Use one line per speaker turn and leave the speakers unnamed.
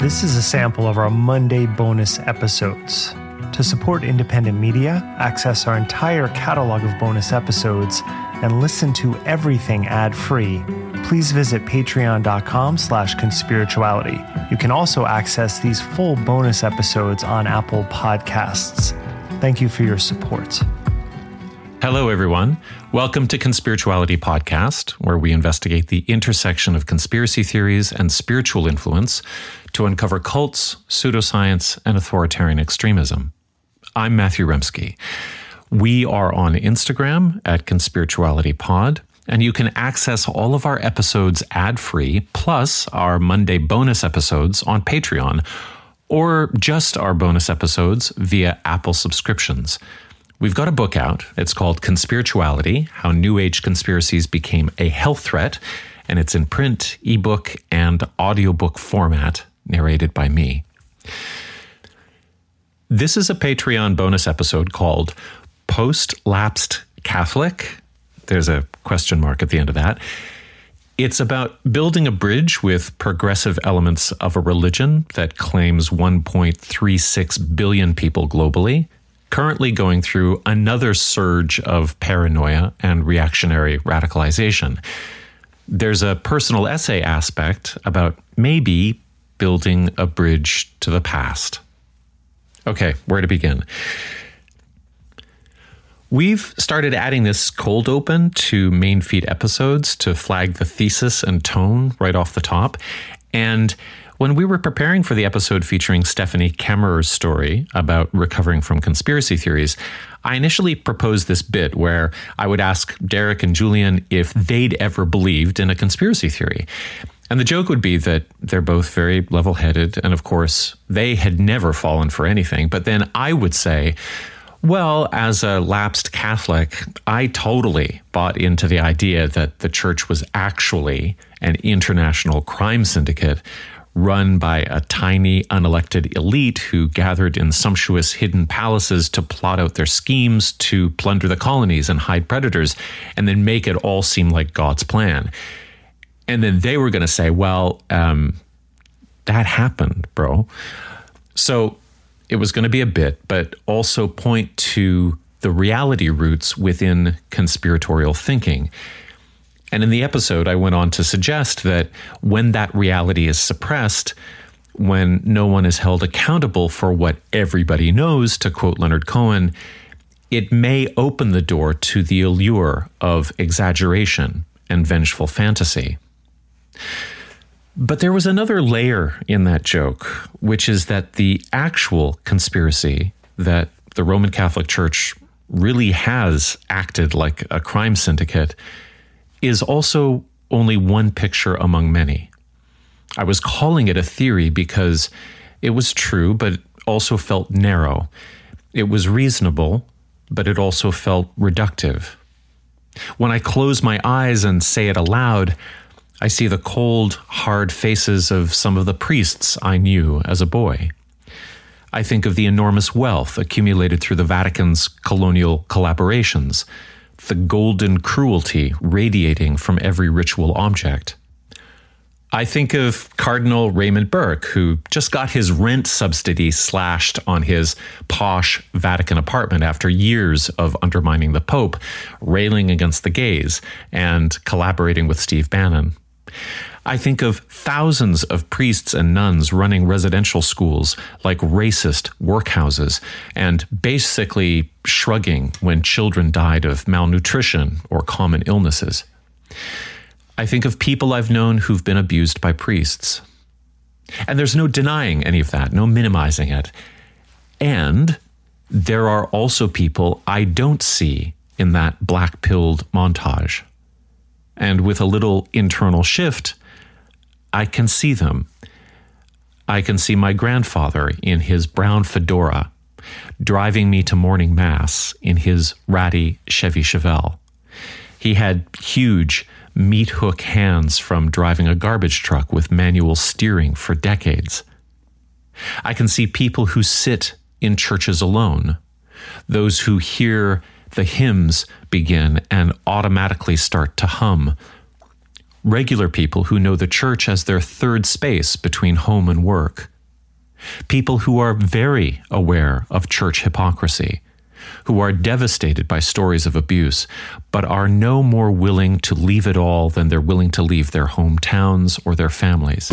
This is a sample of our Monday bonus episodes. To support independent media, access our entire catalog of bonus episodes, and listen to everything ad-free, please visit patreon.com slash conspirituality. You can also access these full bonus episodes on Apple Podcasts. Thank you for your support.
Hello, everyone. Welcome to Conspirituality Podcast, where we investigate the intersection of conspiracy theories and spiritual influence to uncover cults, pseudoscience, and authoritarian extremism. I'm Matthew Remski. We are on Instagram at Conspirituality Pod, and you can access all of our episodes ad free, plus our Monday bonus episodes on Patreon, or just our bonus episodes via Apple subscriptions. We've got a book out. It's called Conspirituality How New Age Conspiracies Became a Health Threat, and it's in print, ebook, and audiobook format, narrated by me. This is a Patreon bonus episode called Post Lapsed Catholic. There's a question mark at the end of that. It's about building a bridge with progressive elements of a religion that claims 1.36 billion people globally currently going through another surge of paranoia and reactionary radicalization. There's a personal essay aspect about maybe building a bridge to the past. Okay, where to begin? We've started adding this cold open to main feed episodes to flag the thesis and tone right off the top. And when we were preparing for the episode featuring Stephanie Kammerer's story about recovering from conspiracy theories, I initially proposed this bit where I would ask Derek and Julian if they'd ever believed in a conspiracy theory. And the joke would be that they're both very level headed, and of course, they had never fallen for anything. But then I would say, well, as a lapsed Catholic, I totally bought into the idea that the church was actually an international crime syndicate run by a tiny, unelected elite who gathered in sumptuous hidden palaces to plot out their schemes to plunder the colonies and hide predators, and then make it all seem like God's plan. And then they were going to say, well, um, that happened, bro. So it was going to be a bit, but also point to the reality roots within conspiratorial thinking. And in the episode, I went on to suggest that when that reality is suppressed, when no one is held accountable for what everybody knows, to quote Leonard Cohen, it may open the door to the allure of exaggeration and vengeful fantasy. But there was another layer in that joke, which is that the actual conspiracy that the Roman Catholic Church really has acted like a crime syndicate is also only one picture among many. I was calling it a theory because it was true, but also felt narrow. It was reasonable, but it also felt reductive. When I close my eyes and say it aloud, I see the cold, hard faces of some of the priests I knew as a boy. I think of the enormous wealth accumulated through the Vatican's colonial collaborations, the golden cruelty radiating from every ritual object. I think of Cardinal Raymond Burke, who just got his rent subsidy slashed on his posh Vatican apartment after years of undermining the Pope, railing against the gays, and collaborating with Steve Bannon. I think of thousands of priests and nuns running residential schools like racist workhouses and basically shrugging when children died of malnutrition or common illnesses. I think of people I've known who've been abused by priests. And there's no denying any of that, no minimizing it. And there are also people I don't see in that black pilled montage. And with a little internal shift, I can see them. I can see my grandfather in his brown fedora driving me to morning mass in his ratty Chevy Chevelle. He had huge meat hook hands from driving a garbage truck with manual steering for decades. I can see people who sit in churches alone, those who hear the hymns begin and automatically start to hum regular people who know the church as their third space between home and work, people who are very aware of church hypocrisy, who are devastated by stories of abuse, but are no more willing to leave it all than they're willing to leave their hometowns or their families.